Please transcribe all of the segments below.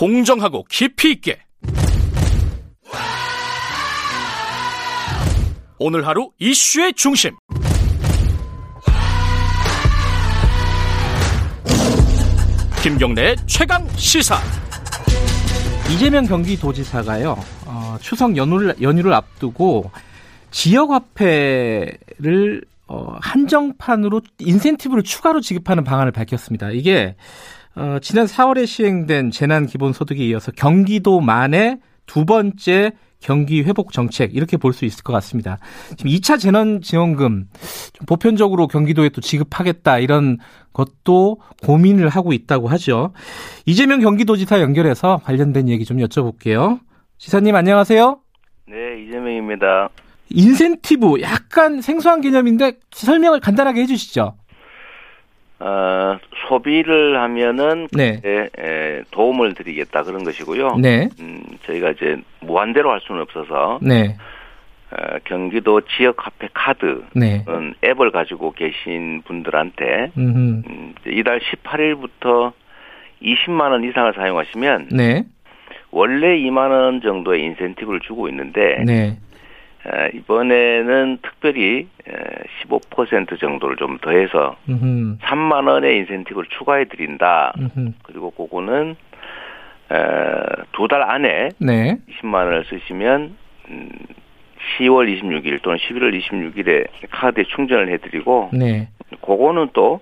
공정하고 깊이 있게. 오늘 하루 이슈의 중심. 김경래의 최강 시사. 이재명 경기도지사가요 어, 추석 연휴를, 연휴를 앞두고 지역화폐를 어, 한정판으로 인센티브를 추가로 지급하는 방안을 밝혔습니다. 이게 어, 지난 4월에 시행된 재난기본소득에 이어서 경기도만의 두 번째 경기 회복 정책 이렇게 볼 수 있을 것 같습니다. 지금 2차 재난 지원금 좀 보편적으로 경기도에 또 지급하겠다 이런 것도 고민을 하고 있다고 하죠. 이재명 경기도지사 연결해서 관련된 얘기 좀 여쭤볼게요. 지사님 안녕하세요. 네, 이재명입니다. 인센티브 약간 생소한 개념인데 설명을 간단하게 해주시죠. 어, 소비를 하면은 네. 에, 에, 도움을 드리겠다 그런 것이고요. 네, 음, 저희가 이제 무한대로 할 수는 없어서 네, 어, 경기도 지역 화폐 카드는 네. 앱을 가지고 계신 분들한테 음, 음, 이달 18일부터 20만 원 이상을 사용하시면 네, 원래 2만 원 정도의 인센티브를 주고 있는데 네. 에, 이번에는 특별히 에, 15% 정도를 좀 더해서 음, 3만 원의 인센티브를 추가해 드린다. 음, 그리고 그거는 두 달 안에 네, 20만 원을 쓰시면 음, 10월 26일 또는 11월 26일에 카드에 충전을 해드리고 네, 그거는 또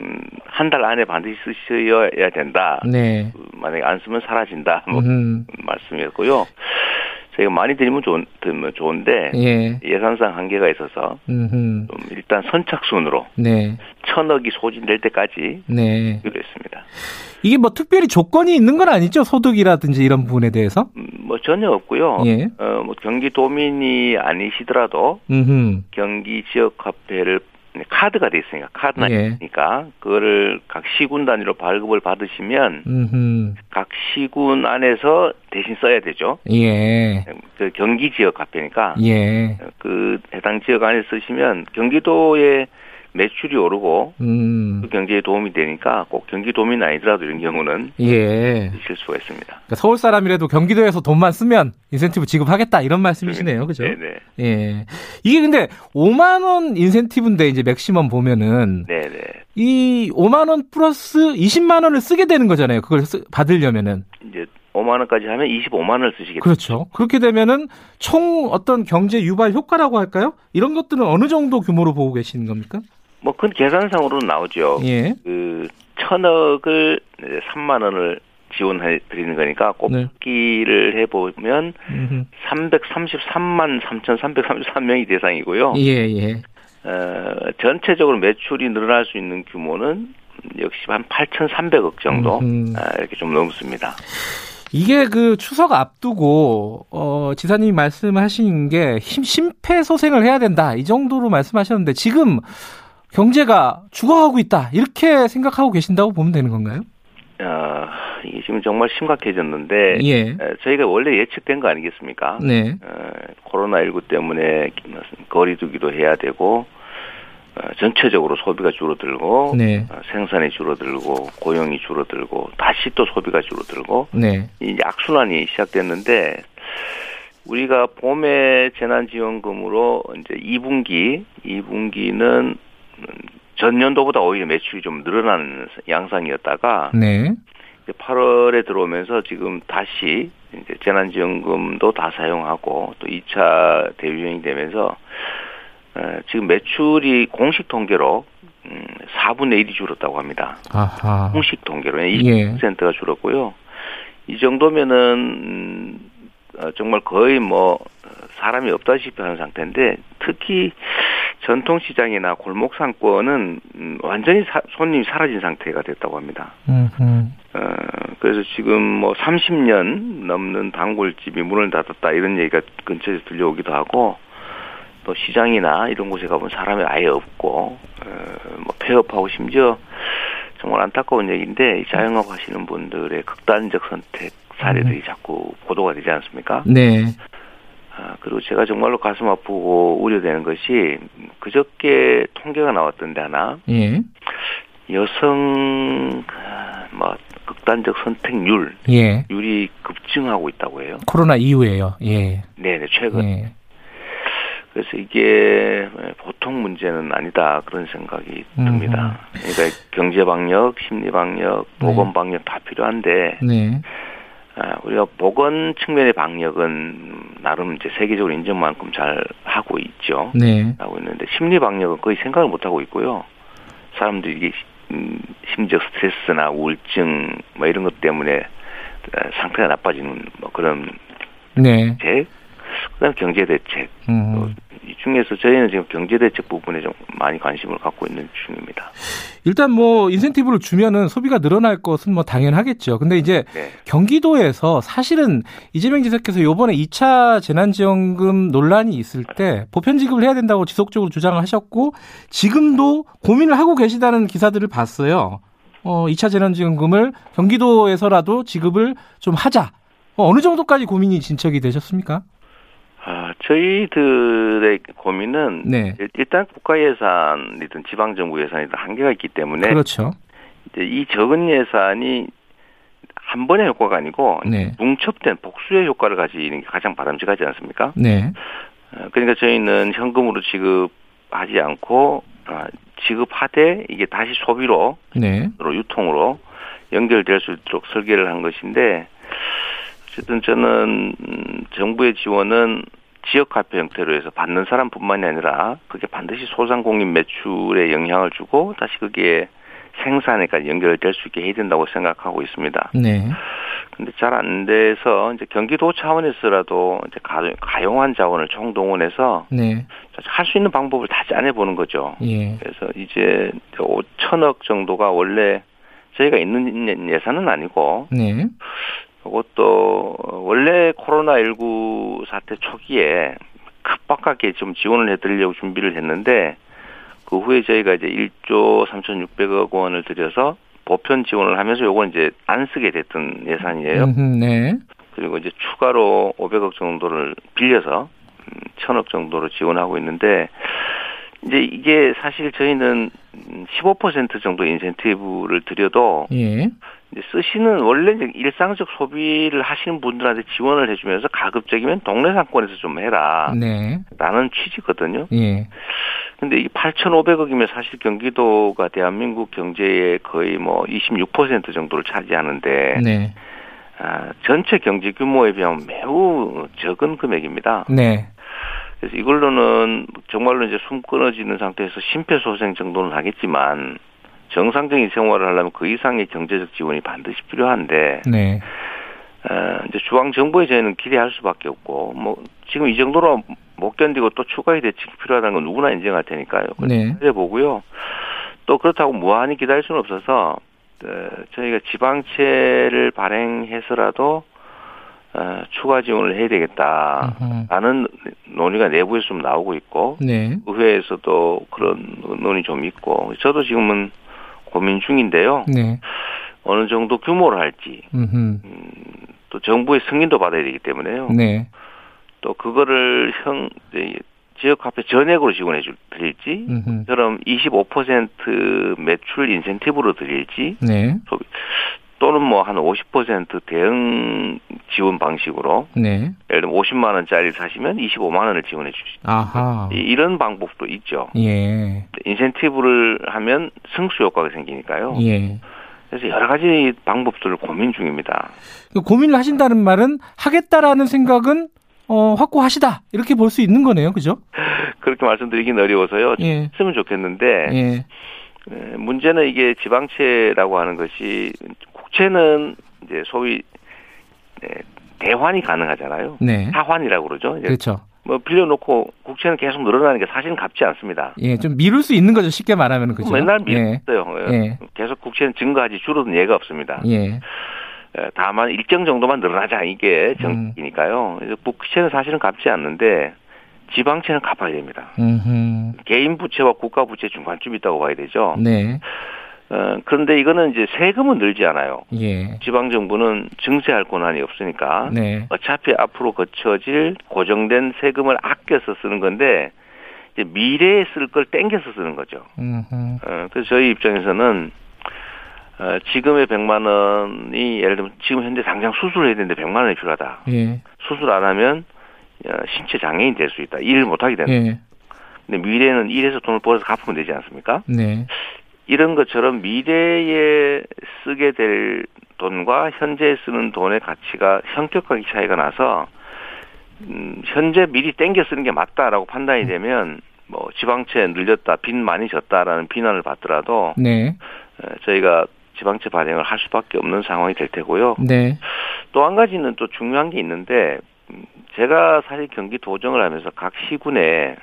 음, 한달 안에 반드시 쓰셔야 된다. 네. 그 만약에 안 쓰면 사라진다. 뭐 음, 말씀이었고요. 저희가 많이 드리면 좋은, 드리면 좋은데 예, 예산상 한계가 있어서 음, 좀 일단 선착순으로 네, 천억이 소진될 때까지 네. 했습니다. 이게 뭐 특별히 조건이 있는 건 아니죠? 소득이라든지 이런 부분에 대해서? 음, 뭐 전혀 없고요. 예. 어, 뭐 경기도민이 아니시더라도 음, 경기 지역 화폐를 카드가 돼 있으니까 카드가 예. 있으니까 그거를 각 시군 단위로 발급을 받으시면 음, 각 시군 안에서 대신 써야 되죠. 예, 그 경기 지역 화폐니까 예, 그 해당 지역 안에 쓰시면 경기도의 매출이 오르고 음, 그 경제에 도움이 되니까 꼭 경기도민 아니더라도 이런 경우는 예. 쓰실 수가 있습니다. 그러니까 서울 사람이라도 경기도에서 돈만 쓰면 인센티브 지급하겠다 이런 말씀이시네요, 그죠? 네네. 예. 이게 근데 5만 원 인센티브인데 이제 맥시멈 보면은 네네. 이 5만 원 플러스 20만 원을 쓰게 되는 거잖아요. 그걸 쓰- 받으려면은. 이제 5만 원까지 하면 25만 원을 쓰시겠죠. 그렇죠. 그렇게 되면은 총 어떤 경제 유발 효과라고 할까요? 이런 것들은 어느 정도 규모로 보고 계시는 겁니까? 뭐 그건 계산상으로는 나오죠. 예. 그 천억을 이제 3만 원을 지원해 드리는 거니까 네. 곱기를 해보면 음흠. 333만 3,333명이 대상이고요. 예, 예. 어, 전체적으로 매출이 늘어날 수 있는 규모는 역시 한 8,300억 정도 음흠. 아, 이렇게 좀 넘습니다. 이게 그 추석 앞두고 어 지사님이 말씀하신 게 힘, 심폐소생을 해야 된다 이 정도로 말씀하셨는데 지금 경제가 죽어가고 있다 이렇게 생각하고 계신다고 보면 되는 건가요? 어, 이게 지금 정말 심각해졌는데 예. 에, 저희가 원래 예측된 거 아니겠습니까? 네. 어, 코로나19 때문에 거리두기도 해야 되고 어, 전체적으로 소비가 줄어들고 네. 어, 생산이 줄어들고 고용이 줄어들고 다시 또 소비가 줄어들고 네. 이 악순환이 시작됐는데 우리가 봄에 재난지원금으로 이제 2분기 2분기는 전년도보다 오히려 매출이 좀 늘어나는 양상이었다가 네. 8월에 들어오면서 지금 다시 이제 재난지원금도 다 사용하고 또 2차 대유행이 되면서 어, 지금 매출이 공식 통계로 음, 4분의 1이 줄었다고 합니다. 아하. 공식 통계로 예. 20%가 줄었고요. 이 정도면은 음, 어, 정말 거의 뭐 어, 사람이 없다시피 하는 상태인데 특히 전통시장이나 골목 상권은 음, 완전히 사- 손님이 사라진 상태가 됐다고 합니다. 음흠. 어, 그래서 지금 뭐 30년 넘는 단골집이 문을 닫았다 이런 얘기가 근처에서 들려오기도 하고 또 시장이나 이런 곳에 가보면 사람이 아예 없고 어, 뭐 폐업하고 심지어 정말 안타까운 얘기인데 이 자영업 하시는 분들의 극단적 선택 사례들이 자꾸 보도가 되지 않습니까? 네. 아, 그리고 제가 정말로 가슴 아프고 우려되는 것이 그저께 통계가 나왔던데 하나 예. 여성 그, 뭐 극단적 선택률 예. 율이 급증하고 있다고 해요. 코로나 이후에요. 예. 네 네 최근. 예. 그래서 이게 보통 문제는 아니다 그런 생각이 듭니다. 그러니까 경제 방역, 심리 방역, 보건 방역 다 필요한데 네. 아, 우리가 보건 측면의 방역은 나름 이제 세계적으로 인정만큼 잘 하고 있죠. 네. 하고 있는데 심리 방역은 거의 생각을 못 하고 있고요. 사람들이 이게 음, 심적 스트레스나 우울증 뭐 이런 것 때문에 어, 상태가 나빠지는 뭐 그런 네. 대책, 그다음 경제 대책 음. 이 중에서 저희는 지금 경제 대책 부분에 좀 많이 관심을 갖고 있는 중입니다. 일단 뭐 인센티브를 주면은 소비가 늘어날 것은 뭐 당연하겠죠. 근데 이제 네. 경기도에서 사실은 이재명 지사께서 요번에 2차 재난지원금 논란이 있을 때 보편 지급을 해야 된다고 지속적으로 주장을 하셨고 지금도 고민을 하고 계시다는 기사들을 봤어요. 어, 2차 재난지원금을 경기도에서라도 지급을 좀 하자. 어, 어느 정도까지 고민이 진척이 되셨습니까? 아, 저희들의 고민은 네. 일- 일단 국가 예산이든 지방 정부 예산이든 한계가 있기 때문에 그렇죠. 이제 이 적은 예산이 한 번의 효과가 아니고 네. 중첩된 복수의 효과를 가지는 게 가장 바람직하지 않습니까? 네. 어, 그러니까 저희는 현금으로 지급하지 않고 아, 지급하되 이게 다시 소비로 네. 로 유통으로 연결될 수 있도록 설계를 한 것인데 어쨌든 저는 음, 정부의 지원은 지역 화폐 형태로 해서 받는 사람뿐만이 아니라 그게 반드시 소상공인 매출에 영향을 주고 다시 그게 생산에까지 연결될 수 있게 해야 된다고 생각하고 있습니다. 네. 근데 잘 안 돼서 이제 경기도 차원에서라도 이제 가- 가용한 자원을 총동원해서 네. 할수 있는 방법을 다 짜내 보는 거죠. 예. 그래서 이제 5천억 정도가 원래 저희가 있는 예산은 아니고 네. 그것도 원래 코로나19 사태 초기에 급박하게 좀 지원을 해드리려고 준비를 했는데 그 후에 저희가 이제 1조 3,600억 원을 들여서 보편 지원을 하면서 요건 이제 안 쓰게 됐던 예산이에요. 네. 그리고 이제 추가로 500억 정도를 빌려서 음, 1000억 정도로 지원하고 있는데 이제 이게 사실 저희는 15% 정도 인센티브를 드려도 예. 쓰시는 원래 이제 일상적 소비를 하시는 분들한테 지원을 해주면서 가급적이면 동네 상권에서 좀 해라. 네. 라는 취지거든요. 예. 근데 이 8,500억이면 사실 경기도가 대한민국 경제의 거의 뭐 26% 정도를 차지하는데 네. 아, 전체 경제 규모에 비하면 매우 적은 금액입니다. 네. 그래서 이걸로는 정말로 이제 숨 끊어지는 상태에서 심폐소생 정도는 하겠지만 정상적인 생활을 하려면 그 이상의 경제적 지원이 반드시 필요한데 네. 어, 이제 중앙 정부에 저희는 기대할 수밖에 없고 뭐 지금 이 정도로 못 견디고 또 추가의 대책이 필요하다는 건 누구나 인정할 테니까요. 네. 그래 보고요. 또 그렇다고 무한히 기다릴 수는 없어서 어, 저희가 지방채를 발행해서라도 어, 추가 지원을 해야 되겠다. 음흠. 라는 논의가 내부에서 좀 나오고 있고 네. 의회에서도 그런 논의 좀 있고 저도 지금은 고민 중인데요. 네. 어느 정도 규모로 할지 음흠. 또 정부의 승인도 받아야 되기 때문에요. 네. 또 그거를 형 지역화폐 전액으로 지원해 줄 드릴지 음흠. 처럼 25% 매출 인센티브로 드릴지 네. 소비 또는 뭐 한 50% 대응 지원 방식으로 네. 예를 들면 50만 원짜리 사시면 25만 원을 지원해 주시 아하. 이- 이런 방법도 있죠. 예. 인센티브를 하면 승수 효과가 생기니까요. 예. 그래서 여러 가지 방법들을 고민 중입니다. 그 고민을 하신다는 말은 하겠다라는 생각은 어, 확고하시다. 이렇게 볼 수 있는 거네요. 그죠? 그렇게 말씀드리긴 어려워서요. 예. 했으면 좋겠는데 예. 에, 문제는 이게 지방채라고 하는 것이 국채는 이제 소위 에, 대환이 가능하잖아요. 네. 하환이라고 그러죠. 그렇죠. 뭐 빌려놓고 국채는 계속 늘어나는 게 사실은 값지 않습니다. 예, 좀 미룰 수 있는 거죠. 쉽게 말하면 그죠? 맨날 예. 밀었어요. 예. 계속 국채는 증가하지 줄어든 예가 없습니다. 예. 에, 다만 일정 정도만 늘어나자 이게 정책이니까요. 그래서 국채는 사실은 값지 않는데 지방채는 갚아야 됩니다. 음. 개인 부채와 국가 부채 중간쯤 있다고 봐야 되죠. 네. 어, 그런데 이거는 이제 세금은 늘지 않아요. 예. 지방 정부는 증세할 권한이 없으니까 네. 어차피 앞으로 거쳐질 고정된 세금을 아껴서 쓰는 건데 이제 미래에 쓸 걸 땡겨서 쓰는 거죠. 음. 어, 그래서 저희 입장에서는 어, 지금의 100만 원이 예를 들면 지금 현재 당장 수술을 해야 되는데 100만 원이 필요하다. 예. 수술 안 하면 어, 신체 장애인 될 수 있다. 일을 못 하게 된다. 예. 근데 미래는 일해서 돈을 벌어서 갚으면 되지 않습니까? 네. 이런 것처럼 미래에 쓰게 될 돈과 현재 쓰는 돈의 가치가 현격하게 차이가 나서 음, 현재 미리 땡겨 쓰는 게 맞다라고 판단이 되면 뭐 지방채 늘렸다, 빚 많이 졌다라는 비난을 받더라도 네. 에, 저희가 지방채 발행을 할 수밖에 없는 상황이 될 테고요. 네. 또 한 가지는 또 중요한 게 있는데 음, 제가 사실 경기 도정을 하면서 각 시군에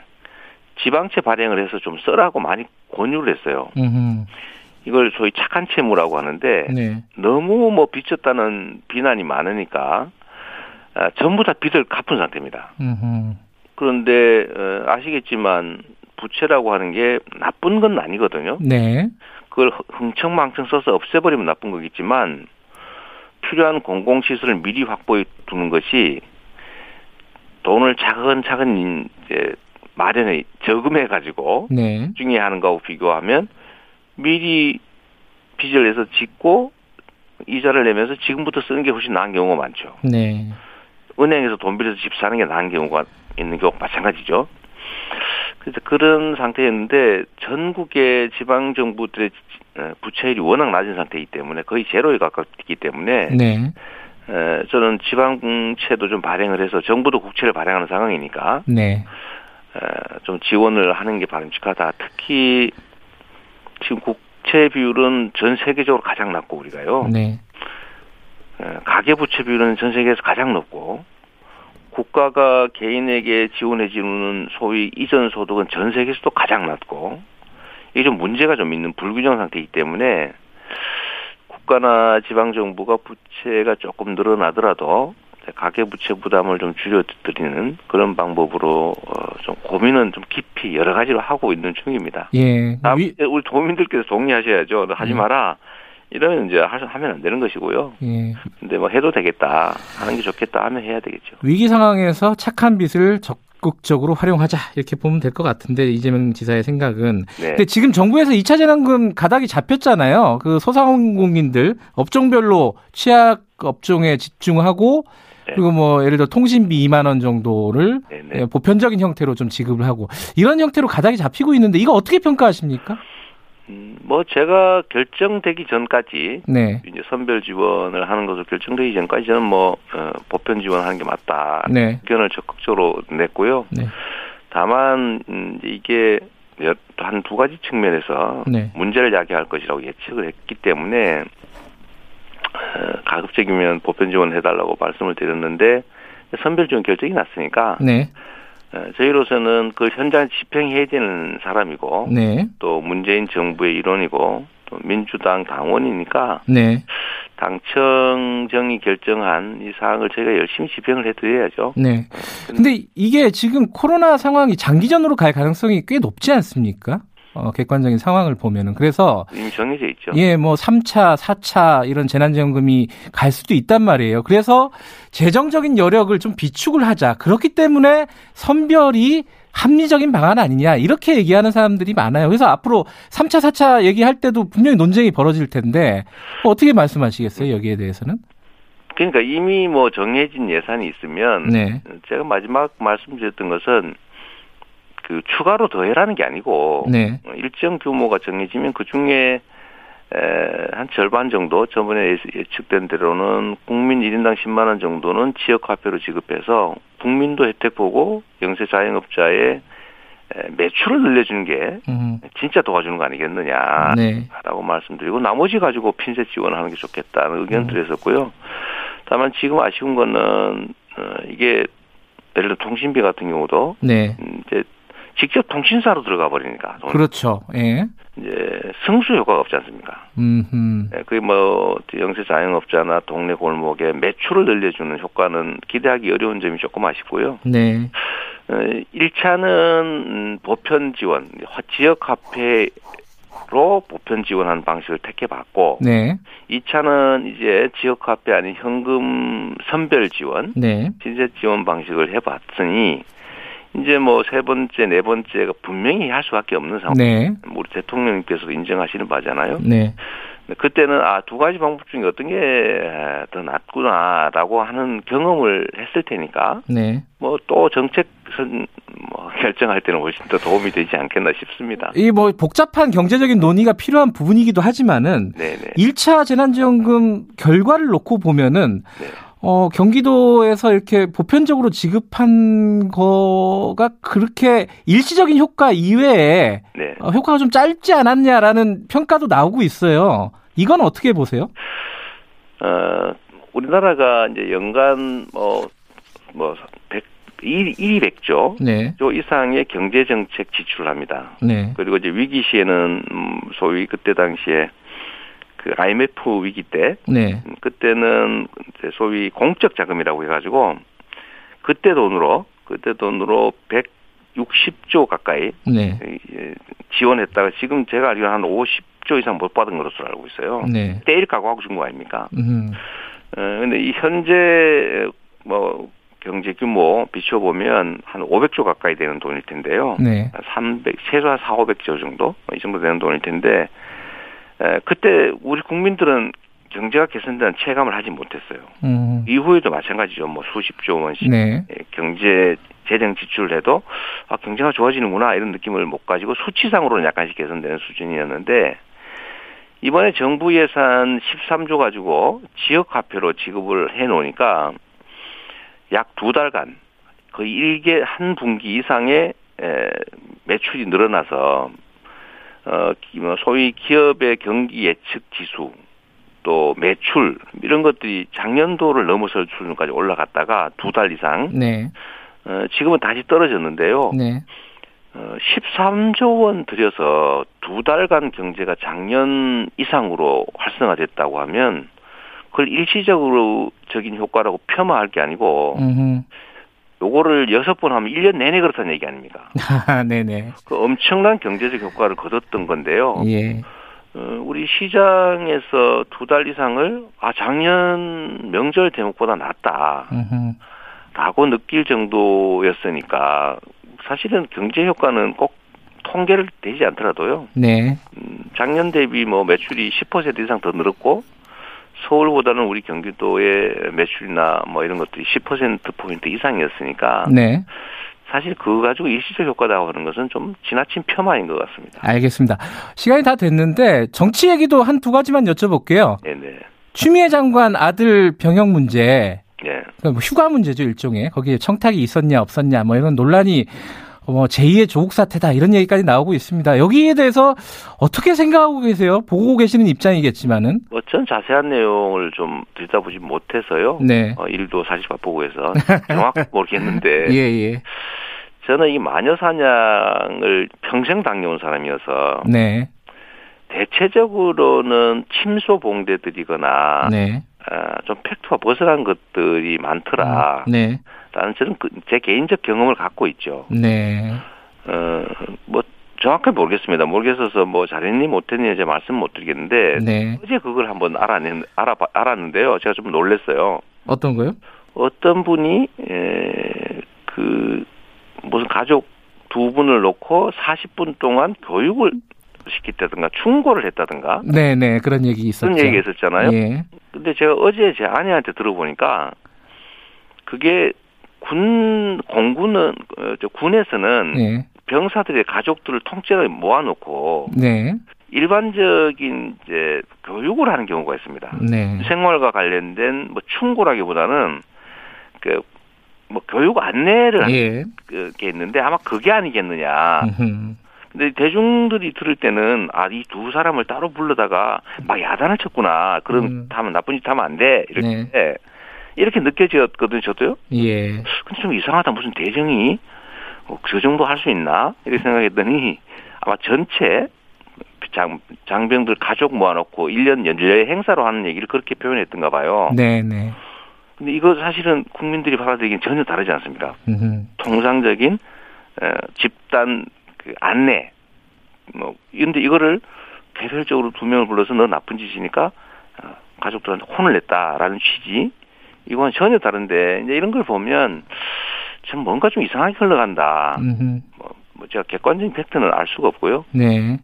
지방채 발행을 해서 좀 써라고 많이 권유를 했어요. 음. 이걸 소위 착한 채무라고 하는데 네. 너무 뭐 빚졌다는 비난이 많으니까 아, 전부 다 빚을 갚은 상태입니다. 음. 그런데 어, 아시겠지만 부채라고 하는 게 나쁜 건 아니거든요. 네. 그걸 흥청망청 써서 없애버리면 나쁜 거겠지만 필요한 공공시설을 미리 확보해 두는 것이 돈을 차근차근 이제 마련해 저금해 가지고 네. 중에 하는 거하고 비교하면 미리 빚을 내서 짓고 이자를 내면서 지금부터 쓰는 게 훨씬 나은 경우가 많죠. 네. 은행에서 돈 빌려서 집 사는 게 나은 경우가 있는 경우 마찬가지죠. 그래서 그런 상태였는데 전국의 지방 정부들의 어, 부채율이 워낙 낮은 상태이기 때문에 거의 제로에 가깝기 때문에 네. 에, 저는 지방채도 좀 발행을 해서 정부도 국채를 발행하는 상황이니까 네. 에, 좀 지원을 하는 게 바람직하다. 특히 지금 국채 비율은 전 세계적으로 가장 낮고 우리가요. 네. 에, 가계 부채 비율은 전 세계에서 가장 높고 국가가 개인에게 지원해 주는 소위 이전 소득은 전 세계에서도 가장 낮고 이게 좀 문제가 좀 있는 불균형 상태이기 때문에 국가나 지방 정부가 부채가 조금 늘어나더라도 가계부채 부담을 좀 줄여드리는 그런 방법으로 어, 좀 고민은 좀 깊이 여러 가지로 하고 있는 중입니다. 예. 우리 도민들께서 동의하셔야죠. 너 하지 예. 마라. 이러면 이제 하- 하면 안 되는 것이고요. 예. 근데 뭐 해도 되겠다. 하는 게 좋겠다 하면 해야 되겠죠. 위기 상황에서 착한 빚을 적극적으로 활용하자 이렇게 보면 될 것 같은데 이재명 지사의 생각은 네. 근데 지금 정부에서 2차 재난금 가닥이 잡혔잖아요. 그 소상공인들 업종별로 취약 업종에 집중하고 네. 그리고 뭐 예를 들어 통신비 2만 원 정도를 네네. 예, 보편적인 형태로 좀 지급을 하고 이런 형태로 가닥이 잡히고 있는데 이거 어떻게 평가하십니까? 음, 뭐 제가 결정되기 전까지 네. 이제 선별 지원을 하는 것으로 결정되기 전까지 저는 뭐 어, 보편 지원하는 게 맞다 네. 의견을 적극적으로 냈고요. 네. 다만 음, 이게 한 두 가지 측면에서 네. 문제를 야기할 것이라고 예측을 했기 때문에 어, 가급적이면 보편 지원을 해달라고 말씀을 드렸는데 선별 지원 결정이 났으니까 네. 어, 저희로서는 그 현장 집행해야 되는 사람이고 네. 또 문재인 정부의 일원이고 또 민주당 당원이니까 네. 당청정이 결정한 이 사항을 저희가 열심히 집행을 해드려야죠. 네. 근데 이게 지금 코로나 상황이 장기전으로 갈 가능성이 꽤 높지 않습니까? 어, 객관적인 상황을 보면은. 그래서 이미 정해져 있죠. 예, 뭐 3차, 4차 이런 재난지원금이 갈 수도 있단 말이에요. 그래서 재정적인 여력을 좀 비축을 하자. 그렇기 때문에 선별이 합리적인 방안 아니냐. 이렇게 얘기하는 사람들이 많아요. 그래서 앞으로 3차, 4차 얘기할 때도 분명히 논쟁이 벌어질 텐데 어떻게 말씀하시겠어요? 여기에 대해서는? 그러니까 이미 뭐 정해진 예산이 있으면 네. 제가 마지막 말씀드렸던 것은 그 추가로 더해라는 게 아니고 네. 어, 일정 규모가 정해지면 그 중에 한 절반 정도 저번에 예- 예측된 대로는 국민 1인당 10만 원 정도는 지역 화폐로 지급해서 국민도 혜택 보고 영세 자영업자의 에, 매출을 늘려주는 게 음. 진짜 도와주는 거 아니겠느냐라고 네. 말씀드리고 나머지 가지고 핀셋 지원하는 게 좋겠다는 의견 음. 드렸었고요. 다만 지금 아쉬운 거는 어, 이게 예를 들어 통신비 같은 경우도 네. 음, 이제 직접 통신사로 들어가 버리니까 돈- 그렇죠. 예. 이제 승수 효과가 없지 않습니까? 음. 예, 그게 뭐 영세 자영업자나 동네 골목에 매출을 늘려주는 효과는 기대하기 어려운 점이 조금 아쉽고요. 네. 어, 1차는 보편 지원, 화- 지역 화폐 로 보편 지원하는 방식을 택해봤고, 네. 2차는 이제 지역 화폐 아닌 현금 선별 지원, 네. 신세 지원 방식을 해봤으니, 이제 뭐 세 번째, 네 번째가 분명히 할 수밖에 없는 상황. 네. 우리 대통령님께서도 인정하시는 바잖아요. 네. 그때는 아 두 가지 방법 중에 어떤 게 더 낫구나라고 하는 경험을 했을 테니까 네. 뭐 또 정책 선, 뭐 결정할 때는 훨씬 더 도움이 되지 않겠나 싶습니다. 이 뭐 복잡한 경제적인 논의가 필요한 부분이기도 하지만은 네네. 1차 재난지원금 결과를 놓고 보면은 네. 어, 경기도에서 이렇게 보편적으로 지급한 거가 그렇게 일시적인 효과 이외에 네. 어, 효과가 좀 짧지 않았냐라는 평가도 나오고 있어요. 이건 어떻게 보세요? 어, 우리나라가 이제 연간 뭐, 뭐, 100, 1, 1이 100조, 네. 조 이상의 경제정책 지출을 합니다. 네. 그리고 이제 위기 시에는, 음, 소위 그때 당시에 그 IMF 위기 때, 네. 음, 그때는 이제 소위 공적 자금이라고 해가지고, 그때 돈으로, 그때 돈으로 160조 가까이 네. 예, 지원했다가 지금 제가 알기로 한 50조 이상 못 받은 것으로 알고 있어요. 네. 때일 각오하고 준 거 아닙니까? 음. 어, 근데 이 현재 뭐 경제 규모 비춰보면 한 500조 가까이 되는 돈일 텐데요. 네. 300 최소 한 4, 500조 정도 이 정도 되는 돈일 텐데 에, 그때 우리 국민들은 경제가 개선된 체감을 하지 못했어요. 음. 이후에도 마찬가지죠. 뭐 수십조 원씩 네. 예, 경제 재정 지출을 해도 아 경제가 좋아지는구나 이런 느낌을 못 가지고 수치상으로는 약간씩 개선되는 수준이었는데 이번에 정부 예산 13조 가지고 지역 화폐로 지급을 해 놓으니까 약 두 달간 거의 일개 한 분기 이상의 에, 매출이 늘어나서 어 기- 뭐 소위 기업의 경기 예측 지수 또 매출 이런 것들이 작년도를 넘어설 수준까지 올라갔다가 두 달 이상 네. 어, 지금은 다시 떨어졌는데요. 네. 어, 13조 원 들여서 두 달간 경제가 작년 이상으로 활성화됐다고 하면 그걸 일시적으로 적인 효과라고 폄하할 게 아니고 음. 요거를 여섯 번 하면 1년 내내 그렇다는 얘기 아닙니까? 아, 네네. 그 엄청난 경제적 효과를 거뒀던 건데요. 예. 어, 우리 시장에서 두 달 이상을 아 작년 명절 대목보다 낫다. 음. 라고 느낄 정도였으니까 사실은 경제 효과는 꼭 통계를 되지 않더라도요. 네. 음, 작년 대비 뭐 매출이 10% 이상 더 늘었고 서울보다는 우리 경기도의 매출이나 뭐 이런 것들이 10% 포인트 이상이었으니까 네. 사실 그거 가지고 일시적 효과다고 하는 것은 좀 지나친 폄하인 것 같습니다. 알겠습니다. 시간이 다 됐는데 정치 얘기도 한 두 가지만 여쭤볼게요. 네네. 추미애 장관 아들 병역 문제, 예. 그러니까 뭐 휴가 문제죠 일종의 거기에 청탁이 있었냐 없었냐 뭐 이런 논란이 뭐 제2의 조국 사태다 이런 얘기까지 나오고 있습니다. 여기에 대해서 어떻게 생각하고 계세요? 보고 계시는 입장이겠지만은 뭐 전 자세한 내용을 좀 들여다보지 못해서요. 네. 어, 일도 사실 바쁘고 해서 정확히 모르겠는데 예, 예. 저는 이 마녀 사냥을 평생 당해온 사람이어서 네. 대체적으로는 침소 봉대들이거나 네. 아, 좀 팩트와 벗어난 것들이 많더라. 네. 라는 저는 그- 제 개인적 경험을 갖고 있죠. 네. 어, 뭐 정확하게 모르겠습니다. 모르겠어서 뭐 잘했니 못했니 이제 말씀 못 드리겠는데 네. 어제 그걸 한번 알아낸 알아 알았는데요. 제가 좀 놀랐어요. 어떤 거요? 어떤 분이 에, 그 무슨 가족 두 분을 놓고 40분 동안 교육을 시켰다든가 충고를 했다든가 네, 네. 그런 얘기 있었죠. 그런 얘기가 있었잖아요. 예. 근데 제가 어제 제 아내한테 들어보니까 그게 군 공군은 어, 저 군에서는 네. 병사들의 가족들을 통째로 모아놓고 네. 일반적인 이제 교육을 하는 경우가 있습니다. 네. 생활과 관련된 뭐 충고라기보다는 그 뭐 교육 안내를 하는 예. 게 있는데 아마 그게 아니겠느냐. 음흠. 근데 대중들이 들을 때는 아 이 두 사람을 따로 불러다가 막 야단을 쳤구나. 그런 음. 하면 나쁜 짓 하면 안 돼. 이렇게 네. 이렇게 느껴졌거든요. 저도요. 예. 근데 좀 이상하다. 무슨 대정이 어, 그 정도 할 수 있나? 이렇게 생각했더니 아마 전체 장, 장병들 가족 모아놓고 1년 연례 행사로 하는 얘기를 그렇게 표현했던가 봐요. 네, 네. 근데 이거 사실은 국민들이 받아들이기엔 전혀 다르지 않습니다. 음흠. 통상적인 어, 집단 그 안내 뭐 근데 이거를 개별적으로 두 명을 불러서 너 나쁜 짓이니까 어, 가족들한테 혼을 냈다라는 취지 이건 전혀 다른데 이제 이런 걸 보면 참 뭔가 좀 이상하게 흘러간다. 음흠. 뭐, 뭐 제가 객관적인 팩트는 알 수가 없고요. 네.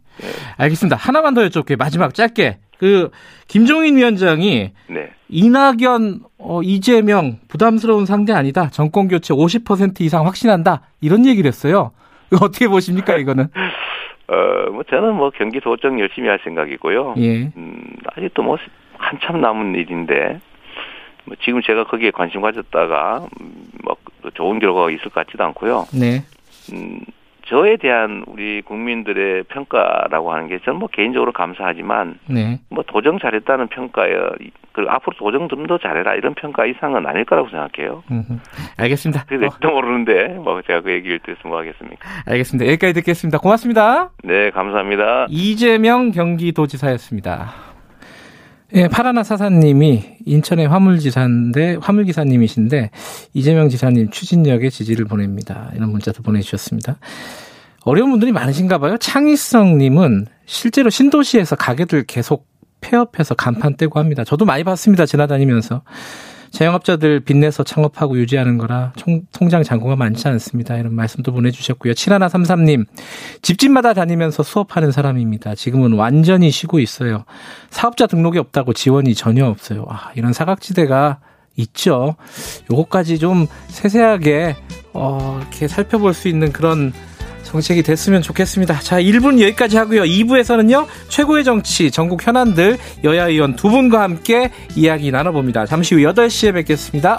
알겠습니다. 하나만 더 여쭤볼게요. 마지막 짧게. 그 김종인 위원장이 네. 이낙연, 어, 이재명 부담스러운 상대 아니다. 정권 교체 50% 이상 확신한다. 이런 얘기를 했어요. 어떻게 보십니까 이거는? 어, 뭐 저는 뭐 경기도정 열심히 할 생각이고요. 예. 음, 아직도 뭐 한참 남은 일인데 뭐 지금 제가 거기에 관심 가졌다가 음, 뭐 좋은 결과가 있을 것 같지도 않고요. 네. 음, 저에 대한 우리 국민들의 평가라고 하는 게 저는 뭐 개인적으로 감사하지만 네. 뭐 도정 잘했다는 평가여 그리고 앞으로 도정 좀 더 잘해라 이런 평가 이상은 아닐 거라고 생각해요. 음흠. 알겠습니다. 그래서 어, 또 모르는데 뭐 제가 그 얘기를 듣으면 뭐 하겠습니까? 알겠습니다. 여기까지 듣겠습니다. 고맙습니다. 네, 감사합니다. 이재명 경기도지사였습니다. 예, 파라나 사사님이 인천의 화물지사인데, 화물기사님이신데, 이재명 지사님 추진력에 지지를 보냅니다. 이런 문자도 보내주셨습니다. 어려운 분들이 많으신가 봐요. 창의성님은 실제로 신도시에서 가게들 계속 폐업해서 간판 떼고 합니다. 저도 많이 봤습니다. 지나다니면서. 자영업자들 빚내서 창업하고 유지하는 거라 총, 통장 잔고가 많지 않습니다. 이런 말씀도 보내주셨고요. 7133님, 집집마다 다니면서 수업하는 사람입니다. 지금은 완전히 쉬고 있어요. 사업자 등록이 없다고 지원이 전혀 없어요. 아, 이런 사각지대가 있죠. 요거까지 좀 세세하게, 어, 이렇게 살펴볼 수 있는 그런 정책이 됐으면 좋겠습니다. 자, 1분 여기까지 하고요. 2부에서는요, 최고의 정치, 전국 현안들, 여야 의원 두 분과 함께 이야기 나눠봅니다. 잠시 후 8시에 뵙겠습니다.